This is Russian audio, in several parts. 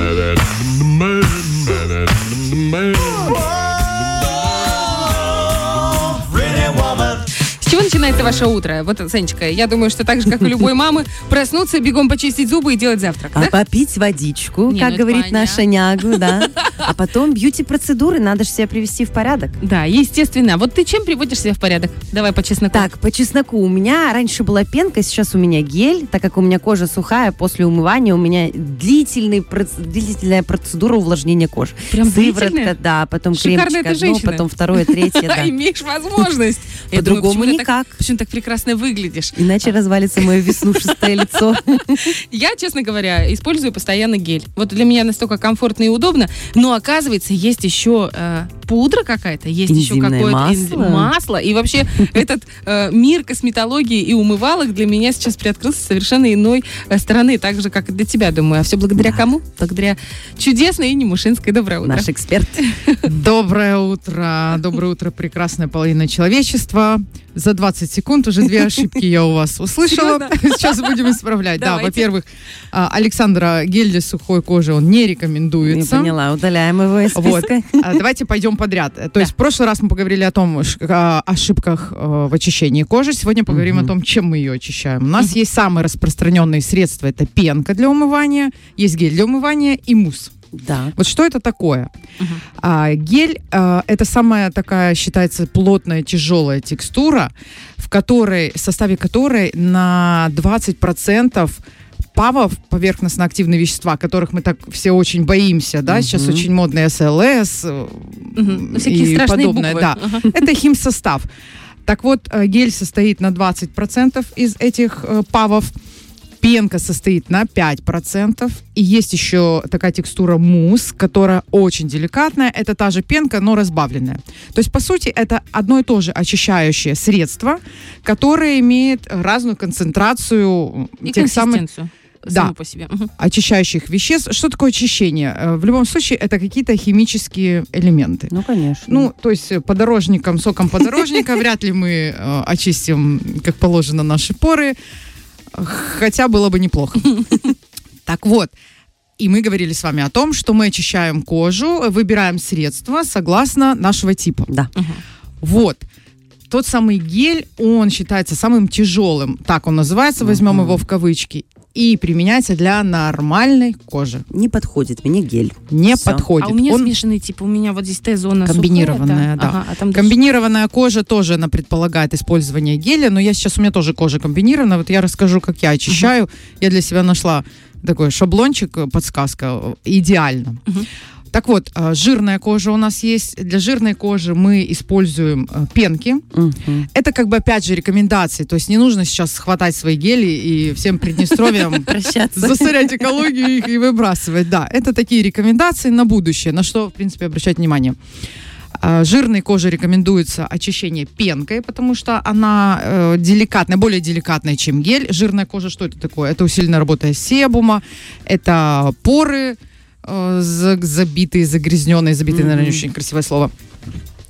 С чего начинается ваше утро? Вот, Санечка, я думаю, что так же, как у любой мамы, проснуться, бегом почистить зубы и делать завтрак, А да? попить водичку, Не, как ну это говорит понятно. наша нягу, да. А потом бьюти-процедуры, надо же себя привести в порядок. Да, естественно. Вот ты чем приводишь себя в порядок? Давай по чесноку. Так, по чесноку. У меня раньше была пенка, сейчас у меня гель, так как у меня кожа сухая, после умывания у меня длительный, проц- длительная процедура увлажнения кожи. Прям Сыворотка, длительная? да, потом Шикарная кремчик ты одно, женщина. потом второе, третье, да. Имеешь возможность. Я думаю, По-другому почему ты так- никак. Почему так прекрасно выглядишь? Иначе развалится мое веснушистое лицо. Я, честно говоря, использую постоянно гель. Вот для меня настолько комфортно и удобно. Но оказывается, есть еще э, пудра какая-то, есть еще какое-то масло. масло. И вообще этот э, мир косметологии и умывалок для меня сейчас приоткрылся с совершенно иной э, стороны, так же, как и для тебя, думаю. А все благодаря кому? Благодаря чудесной Ине Мушинской. Доброе утро. Наш эксперт. Доброе утро. Доброе утро, прекрасная половина человечества. За 20 секунд уже две ошибки я у вас услышала. Сейчас будем исправлять. Да, во-первых, а, Александра, гель для сухой кожи, он не Я рекомендуется. поняла, удаляем его из списка. А, Давайте пойдем подряд. То есть в прошлый раз мы поговорили о том, о ошибках э, в очищении кожи. Сегодня поговорим о том, чем мы ее очищаем. У нас есть самые распространенные средства. Это пенка для умывания, есть гель для умывания и мусс. Да. Вот что это такое? А, гель а, это самая такая считается плотная тяжелая текстура, в которой в составе которой на 20% ПАВов, поверхностно-активные вещества, которых мы так все очень боимся, да, сейчас Мгм. очень модные СЛС Мгм. Всякие и подобное, буквы. да. Ага. Это химсостав. Так вот, э, гель состоит на 20% из этих э, ПАВов, пенка состоит на 5%, и есть еще такая текстура мусс, которая очень деликатная, это та же пенка, но разбавленная. То есть, по сути, это одно и то же очищающее средство, которое имеет разную концентрацию И тех самых консистенцию. Да. Само по себе. Очищающих веществ. Что такое очищение? Э, В любом случае, это какие-то химические элементы. Ну, конечно. Ну, то есть э, подорожником, соком подорожника вряд ли мы э, очистим, как положено, наши поры. Хотя было бы неплохо. Так вот, и мы говорили с вами о том, что мы очищаем кожу, выбираем средства согласно нашего типа. Да. Вот. Тот самый гель, он считается самым тяжелым, так он называется, возьмем Мгм. его в кавычки, и применяется для нормальной кожи. Не подходит мне гель. Не Всё. подходит. А у меня Он- смешанный тип. У меня вот здесь Т-зона Комбинированная, сухая, да. Ага, а там дальше- Комбинированная кожа тоже она предполагает использование геля, но я сейчас у меня тоже кожа комбинированная. Вот я расскажу, как я очищаю. Я для себя нашла такой шаблончик, подсказка, э, идеально. Мгм. Так вот, э, жирная кожа у нас есть. Для жирной кожи мы используем э, пенки. Мгм. Это как бы опять же рекомендации. То есть не нужно сейчас хватать свои гели и всем Приднестровьям засорять экологию и выбрасывать. Да, это такие рекомендации на будущее, на что, в принципе, обращать внимание. А, Жирной коже рекомендуется очищение пенкой, потому что она э, деликатная, более деликатная, чем гель. Жирная кожа, что это такое? Это усиленная работа себума, это поры э, за- забитые, загрязненные, забитые, наверное, не Мгм. очень красивое слово.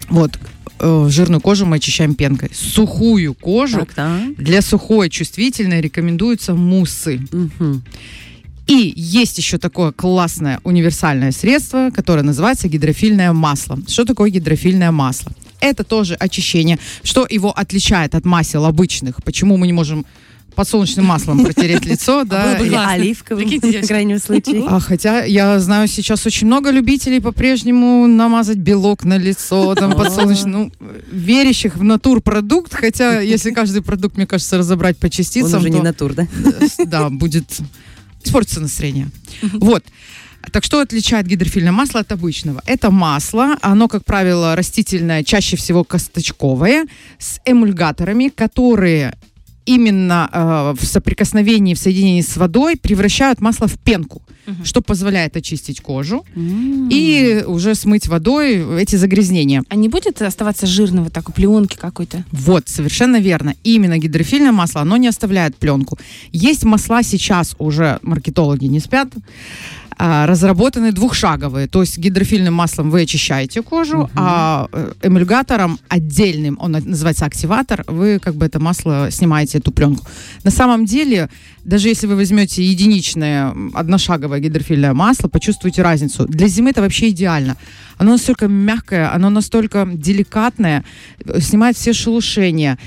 Вот, э, жирную кожу мы очищаем пенкой. Сухую кожу Так, да. для сухой, чувствительной рекомендуются муссы. Мгм. И есть еще такое классное универсальное средство, которое называется гидрофильное масло. Что такое гидрофильное масло? Это тоже очищение. Что его отличает от масел обычных? Почему мы не можем подсолнечным маслом протереть лицо, да? оливковым, в крайнем случае. А, хотя я знаю сейчас очень много любителей по-прежнему намазать белок на лицо, там подсолнечный, ну, верящих в натурпродукт, хотя если каждый продукт, мне кажется, разобрать по Он частицам, уже не натур, да? Да, будет испортится настроение. Вот. Так что отличает гидрофильное масло от обычного? Это масло, оно, как правило, растительное, чаще всего косточковое, с эмульгаторами, которые именно э, в соприкосновении, в соединении с водой превращают масло в пенку, Мгм. что позволяет очистить кожу М. и уже смыть водой эти загрязнения. А не будет оставаться жирного такой пленки какой-то? Вот, совершенно верно. Именно гидрофильное масло, оно не оставляет пленку. Есть масла сейчас уже, маркетологи не спят, разработаны двухшаговые. То есть гидрофильным маслом вы очищаете кожу, а э, эмульгатором отдельным, он называется активатор, вы как бы это масло снимаете, эту пленку. На самом деле, даже если вы возьмете единичное одношаговое гидрофильное масло, почувствуете разницу. Для зимы это вообще идеально. Оно настолько мягкое, оно настолько деликатное, э, снимает все шелушения.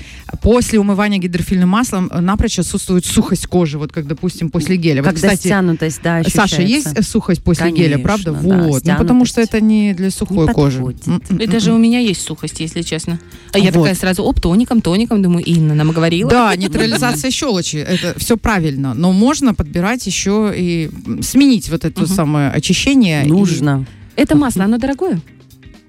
После умывания гидрофильным маслом э, напрочь отсутствует сухость кожи, вот как, допустим, после геля. Вот, Когда кстати, стянутость, да, ощущается. Саша, есть э, сухость после геля, правда? Конечно, да, вот. ну, потому что это не для сухой Не кожи. подходит. М-м-м. И даже у меня есть сухость, если честно. А я Вот. такая сразу, оп, тоником, тоником, думаю, Инна нам говорила. Да, нейтрализация щелочи, это все правильно, но можно подбирать еще и сменить вот это Мгм. самое очищение. и- Нужно. Это масло, оно дорогое?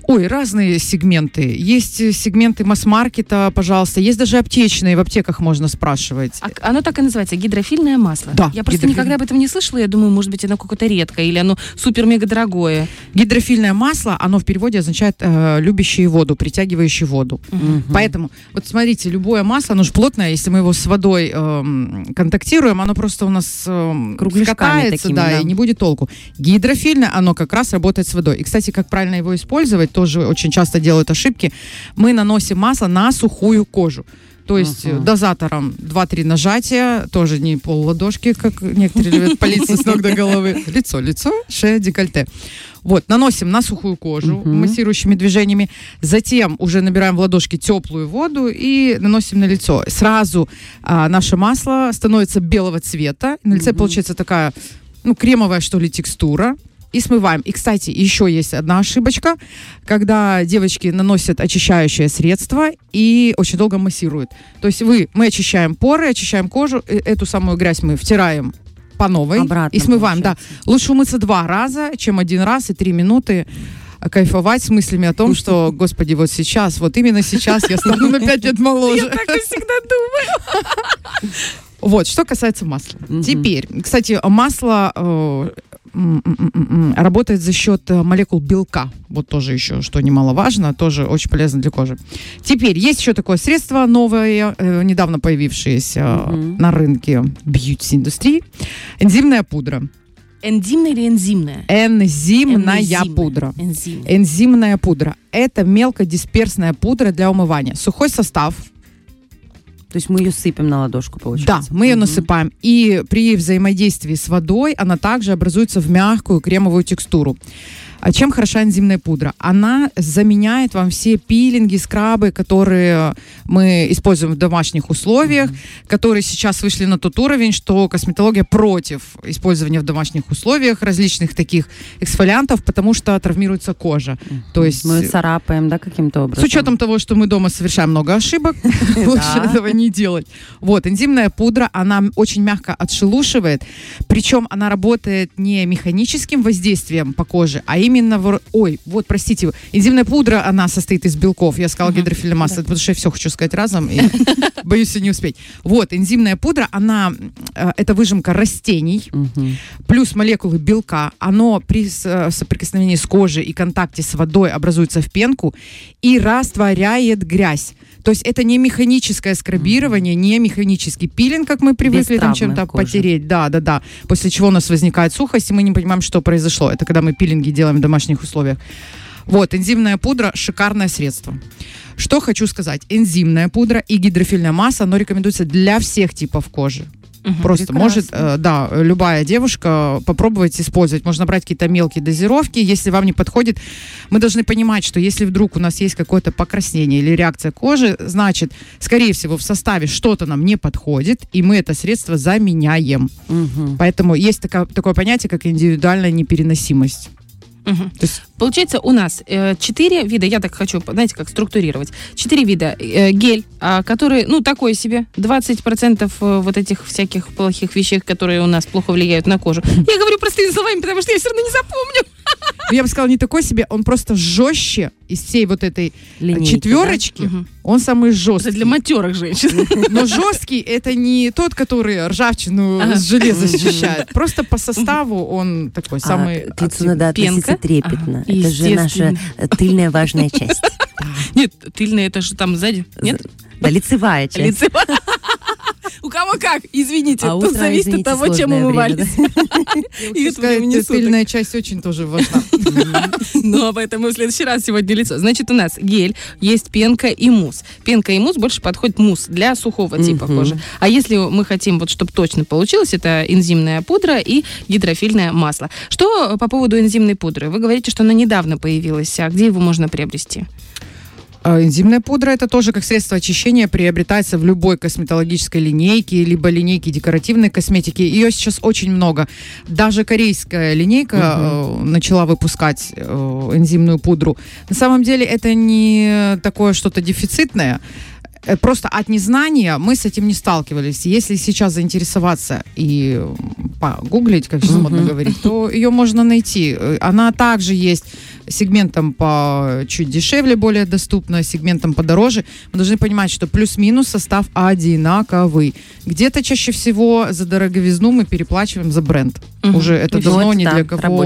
Ой, разные сегменты. Есть э, сегменты масс-маркета, пожалуйста. Есть даже аптечные, в аптеках можно спрашивать. А оно так и называется, гидрофильное масло. Да, Я просто никогда об этом не слышала. Я думаю, может быть, оно какое-то редкое, или оно супер-мега дорогое. Гидрофильное масло, оно в переводе означает э, любящее воду, притягивающее воду. Мгм. Поэтому, вот смотрите, любое масло, оно же плотное, если мы его с водой эм, контактируем, оно просто у нас эм, Кругляшками скатается, такими, да, да. и не будет толку. Гидрофильное, оно как раз работает с водой. И, кстати, как правильно его использовать, тоже очень часто делают ошибки. Мы наносим масло на сухую кожу. То есть э, дозатором 2-3 нажатия, тоже не пол ладошки, как некоторые любят палиться с ног до головы. Лицо, лицо, шея, декольте. Вот, наносим на сухую кожу Мгм. массирующими движениями. Затем уже набираем в ладошки теплую воду и наносим на лицо. Сразу а, наше масло становится белого цвета. На лице Мгм. получается такая, ну, кремовая, что ли, текстура. И смываем. И, кстати, еще есть одна ошибочка, когда девочки наносят очищающее средство и очень долго массируют. То есть вы, мы очищаем поры, очищаем кожу, э, эту самую грязь мы втираем по новой Обратно и смываем. Да, лучше умыться два раза, чем один раз и три минуты а, кайфовать с мыслями о том, что, господи, вот сейчас, вот именно сейчас я стану на пять лет моложе. Так и всегда думаю. Вот, что касается масла. Мгм. Теперь, кстати, масло э, работает за счет э, молекул белка. Вот тоже еще, что немаловажно, тоже очень полезно для кожи. Теперь, есть еще такое средство новое, э, недавно появившееся Мгм. на рынке бьюти-индустрии. Энзимная пудра. Энзимное или энзимное? Энзимная Энзимное. пудра. Энзимное. Энзимная пудра. Это мелкодисперсная пудра для умывания. Сухой состав, То есть мы ее сыпем на ладошку, Да, получается. мы ее насыпаем. И при взаимодействии с водой она также образуется в мягкую кремовую текстуру. А чем хороша энзимная пудра? Она заменяет вам все пилинги, скрабы, которые мы используем в домашних условиях, которые сейчас вышли на тот уровень, что косметология против использования в домашних условиях различных таких эксфолиантов, потому что травмируется кожа. То есть Мы царапаем, да, каким-то с образом? учетом того, что мы дома совершаем много ошибок, лучше этого не делать. Вот, энзимная пудра, она очень мягко отшелушивает, причем она работает не механическим воздействием по коже, а именно... вор- Ой, вот, простите, энзимная пудра, она состоит из белков. Я сказала Мгм. гидрофильное масло, потому что я все хочу сказать разом, и боюсь не успеть. Вот, энзимная пудра, она... э, Это выжимка растений, плюс молекулы белка, оно при э, соприкосновении с кожей и контакте с водой образуется в пенку и растворяет грязь. То есть это не механическое скрабирование, не механический пилинг, как мы привыкли там чем-то кожи. потереть. Да, да, да. После чего у нас возникает сухость, и мы не понимаем, что произошло. Это когда мы пилинги делаем в домашних условиях. Вот, энзимная пудра – шикарное средство. Что хочу сказать. Энзимная пудра и гидрофильная масса, оно рекомендуется для всех типов кожи. Мгм. Просто Прекрасно. может, э, да, любая девушка попробовать использовать. Можно брать какие-то мелкие дозировки. Если вам не подходит, мы должны понимать, что если вдруг у нас есть какое-то покраснение или реакция кожи, значит, скорее всего, в составе что-то нам не подходит, и мы это средство заменяем. Мгм. Поэтому есть такое, такое понятие, как индивидуальная непереносимость. То есть Получается, у нас э, четыре вида, я так хочу, знаете, как структурировать. Четыре вида. Э, гель, а, который, ну, такой себе, 20% э, вот этих всяких плохих вещей, которые у нас плохо влияют на кожу. Я говорю простыми словами, потому что я все равно не запомню. Ну, я бы сказала, не такой себе, он просто жестче из всей вот этой Линейки, четверочки. Мгм. Он самый Это жесткий. для матерых женщин. Но жесткий это не тот, который ржавчину Ага. с железа защищает. Просто по составу он такой А, самый к лицу активный. надо относиться трепетно. Ага, Это же наша э, тыльная важная часть. Нет, тыльная это же там сзади. Нет? Да, лицевая часть. Лицевая. У кого как, извините, А тут утро, зависит от того, чем умывались. И. Тыльная часть очень тоже важна. Но об этом мы в следующий раз сегодня лицо. Значит, у нас гель, есть пенка и мусс. Пенка и мусс больше подходит мусс для сухого типа кожи. А если мы хотим, вот чтобы точно получилось, это энзимная пудра и гидрофильное масло. Что по поводу энзимной пудры? Вы говорите, что она недавно появилась. А где его можно приобрести? А, Энзимная пудра это тоже как средство очищения приобретается в любой косметологической линейке, либо линейке декоративной косметики. Ее сейчас очень много. Даже корейская линейка э, начала выпускать э, энзимную пудру. На самом деле это не такое что-то дефицитное. Э, Просто от незнания мы с этим не сталкивались. Если сейчас заинтересоваться и погуглить, как сейчас модно говорить, то ее можно найти. Она также есть сегментом по чуть дешевле, более доступно, сегментом подороже. Мы должны понимать, что плюс-минус состав одинаковый. Где-то чаще всего за дороговизну мы переплачиваем за бренд. Мгм. Уже это давно это ни да, для кого...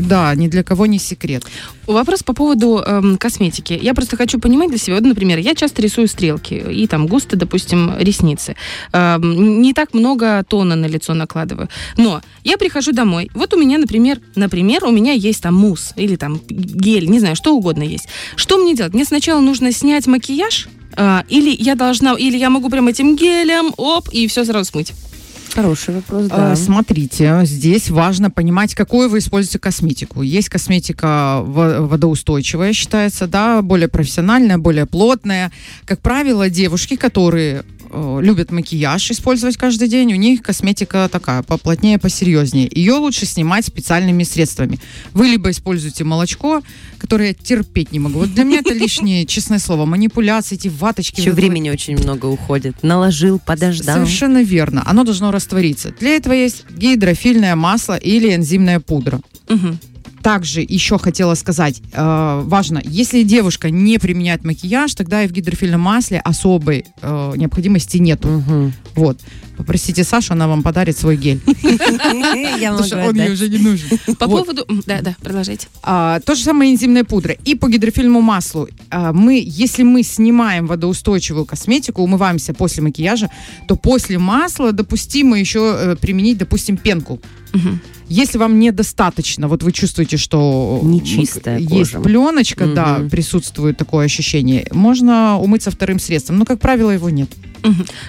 Да, ни для кого не секрет. Вопрос по поводу эм, косметики. Я просто хочу понимать для себя. Вот, например, я часто рисую стрелки и там густо, допустим, ресницы. Эм, не так много тона на лицо накладываю. Но я прихожу домой. Вот у меня, например, например, у меня есть там мусс или там гель, не знаю, что угодно есть. Что мне делать? Мне сначала нужно снять макияж, а, или я должна, или я могу прям этим гелем, оп, и все сразу смыть. Хороший вопрос, А, да. Смотрите, здесь важно понимать, какую вы используете косметику. Есть косметика во- водоустойчивая, считается, да, более профессиональная, более плотная. Как правило, девушки, которые э, любят макияж использовать каждый день, у них косметика такая, поплотнее, посерьезнее. Ее лучше снимать специальными средствами. Вы либо используете молочко, которое я терпеть не могу. Вот для меня это лишнее, честное слово, манипуляции, эти ваточки. Еще времени очень много уходит. Наложил, подождал. Совершенно верно. Оно должно раствориться. Для этого есть гидрофильное масло или энзимная пудра. Мгм. Также еще хотела сказать, э, важно, если девушка не применяет макияж, тогда и в гидрофильном масле особой э, необходимости нету. Мгм. Вот. Попросите Сашу, она вам подарит свой гель. Потому что он ей уже не нужен. По поводу... Да, да, продолжайте. А, то же самое энзимная пудра. И по гидрофильному маслу. А, мы, если мы снимаем водоустойчивую косметику, умываемся после макияжа, то после масла допустимо еще э, применить, допустим, пенку. Мгм. Если вам недостаточно, вот вы чувствуете, что Нечистая есть кожа. пленочка, да, Мгм. присутствует такое ощущение, можно умыться вторым средством. Но, как правило, его нет.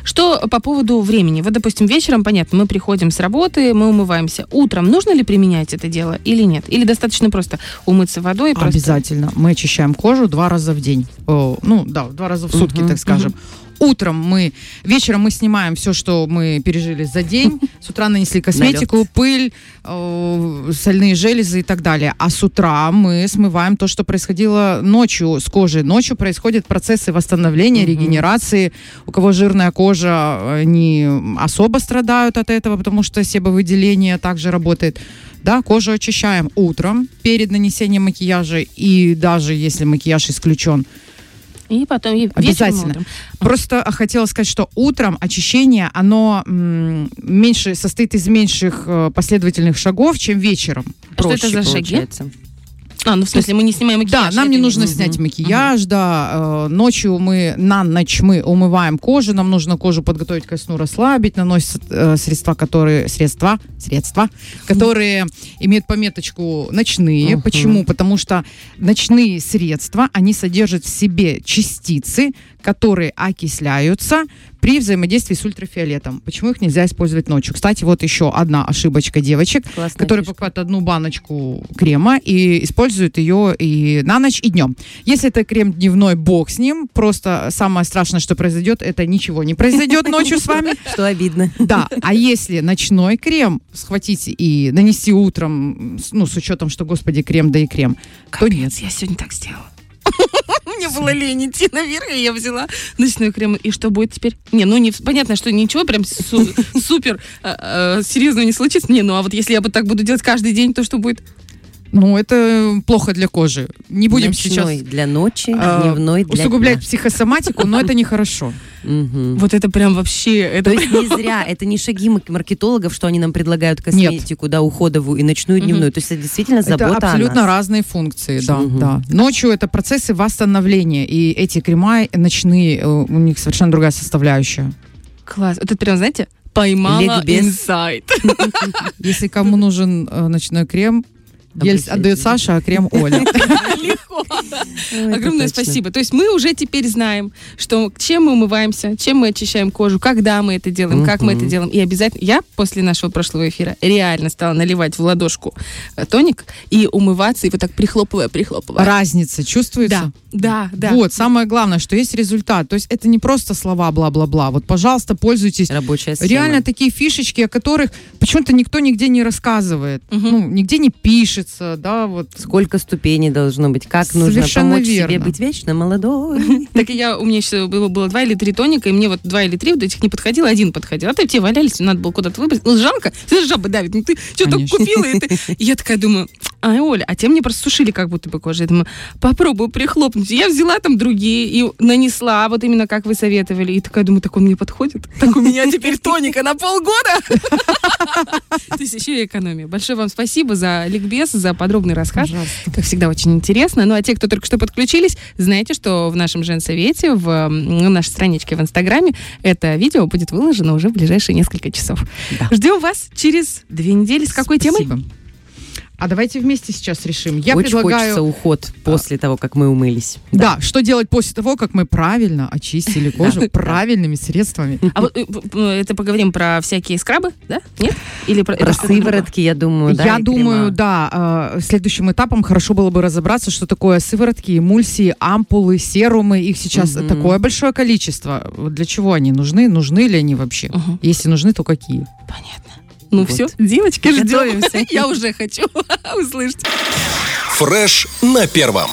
Что по поводу времени? Вот, допустим, вечером, понятно, мы приходим с работы, мы умываемся. Утром нужно ли применять это дело или нет? Или достаточно просто умыться водой и просто... Обязательно. Мы очищаем кожу два раза в день. О, ну, да, два раза в сутки, Мгм, так скажем. Утром мы, вечером мы снимаем все, что мы пережили за день. С утра нанесли косметику, пыль, э, сольные железы и так далее. А с утра мы смываем то, что происходило ночью с кожей. Ночью происходят процессы восстановления, регенерации. У кого жирная кожа, они особо страдают от этого, потому что себовыделение также работает. Да, кожу очищаем утром перед нанесением макияжа и даже если макияж исключен. И потом и Обязательно. утром. Просто хотела сказать, что утром очищение, оно м, меньше состоит из меньших э, последовательных шагов, чем вечером. А что это за шаги? А, ну в смысле, мы не снимаем макияж. Да, нам не нужно Мгм. снять макияж, да. э, Ночью мы, на ночь мы умываем кожу, нам нужно кожу подготовить ко сну, расслабить, наносят э, средства, которые, средства, средства, которые имеют пометочку ночные. Почему? Потому что ночные средства, они содержат в себе частицы, которые окисляются при взаимодействии с ультрафиолетом. Почему их нельзя использовать ночью? Кстати, вот еще одна ошибочка девочек Классная которые фишка. покупают одну баночку крема и используют ее и на ночь, и днем. Если это крем дневной, бог с ним. Просто самое страшное, что произойдет, это ничего не произойдет ночью с вами. Что обидно. Да, а если ночной крем схватить и нанести утром, с- ну, с учетом, что, господи, крем, да и крем, то нет. Капец, я сегодня так сделала. Мне было лень идти наверх, и я взяла ночной крем. И что будет теперь? Не, ну не, понятно, что ничего прям су- супер э, э, серьезного не случится. Не, ну а вот если я вот так буду делать каждый день, то что будет? Ну, это плохо для кожи. Не будем Ночной сейчас для ночи, а, дневной для усугублять дня. психосоматику, но это нехорошо. Вот это прям вообще... Это... То есть не зря, это не шаги мар- маркетологов, что они нам предлагают косметику, да, уходовую и ночную, и дневную. То есть это действительно Это забота о абсолютно разные функции, да, да. Ночью это процессы восстановления, и эти крема ночные, э, у них совершенно другая составляющая. Класс. Вот это прям, знаете, поймала инсайт. Если кому нужен э, ночной крем, гель отдает Саша, а крем Оля. Легко. Огромное спасибо. То есть мы уже теперь знаем, что чем мы умываемся, чем мы очищаем кожу, когда мы это делаем, как мы это делаем. И обязательно, я после нашего прошлого эфира реально стала наливать в ладошку э, тоник и умываться, и вот так прихлопывая, прихлопывая. Разница чувствуется? Да, да, да. Вот, самое главное, что есть результат. То есть это не просто слова бла-бла-бла. Вот, пожалуйста, пользуйтесь. Рабочая схема. Реально такие фишечки, о которых почему-то никто нигде не рассказывает. Ну, нигде не пишется, да, вот. Сколько ступеней должно быть, как нужно Совершенно помочь себе верно. быть вечно молодой. Так я, у меня еще было, было два или три тоника, и мне вот два или три вот этих не подходило, один подходил. А то те валялись, надо было куда-то выбрать. Ну, жалко, все жаба давит. Ну, ты что-то купила, и, ты... Я такая думаю, а, Оля, а те мне просто сушили как будто бы кожу. Я думаю, попробую прихлопнуть. Я взяла там другие и нанесла, вот именно как вы советовали. И такая думаю, так он мне подходит? Так у меня теперь тоника на полгода. То есть еще и экономия. Большое вам спасибо за ликбез, за подробный рассказ. Пожалуйста. Как всегда, очень интересно. Ну, а те, кто только что подключились, знаете, что в нашем женсовете, в м, нашей страничке в Инстаграме, это видео будет выложено уже в ближайшие несколько часов. Да. Ждем вас через две недели. С какой темой? А давайте вместе сейчас решим. Я Очень предлагаю... хочется уход после того, как мы умылись. Да, что делать после того, как мы правильно очистили кожу правильными средствами. А вот э, э, это поговорим про всякие скрабы, да? Нет? Или про, сыворотки, я думаю, да, Я думаю, да, э, следующим этапом хорошо было бы разобраться, что такое сыворотки, эмульсии, ампулы, серумы. Их сейчас такое большое количество. Для чего они нужны? Нужны ли они вообще? Если нужны, то какие? Понятно. Ну Вот. все, девочки, ждем. Я уже хочу услышать. Фреш на первом.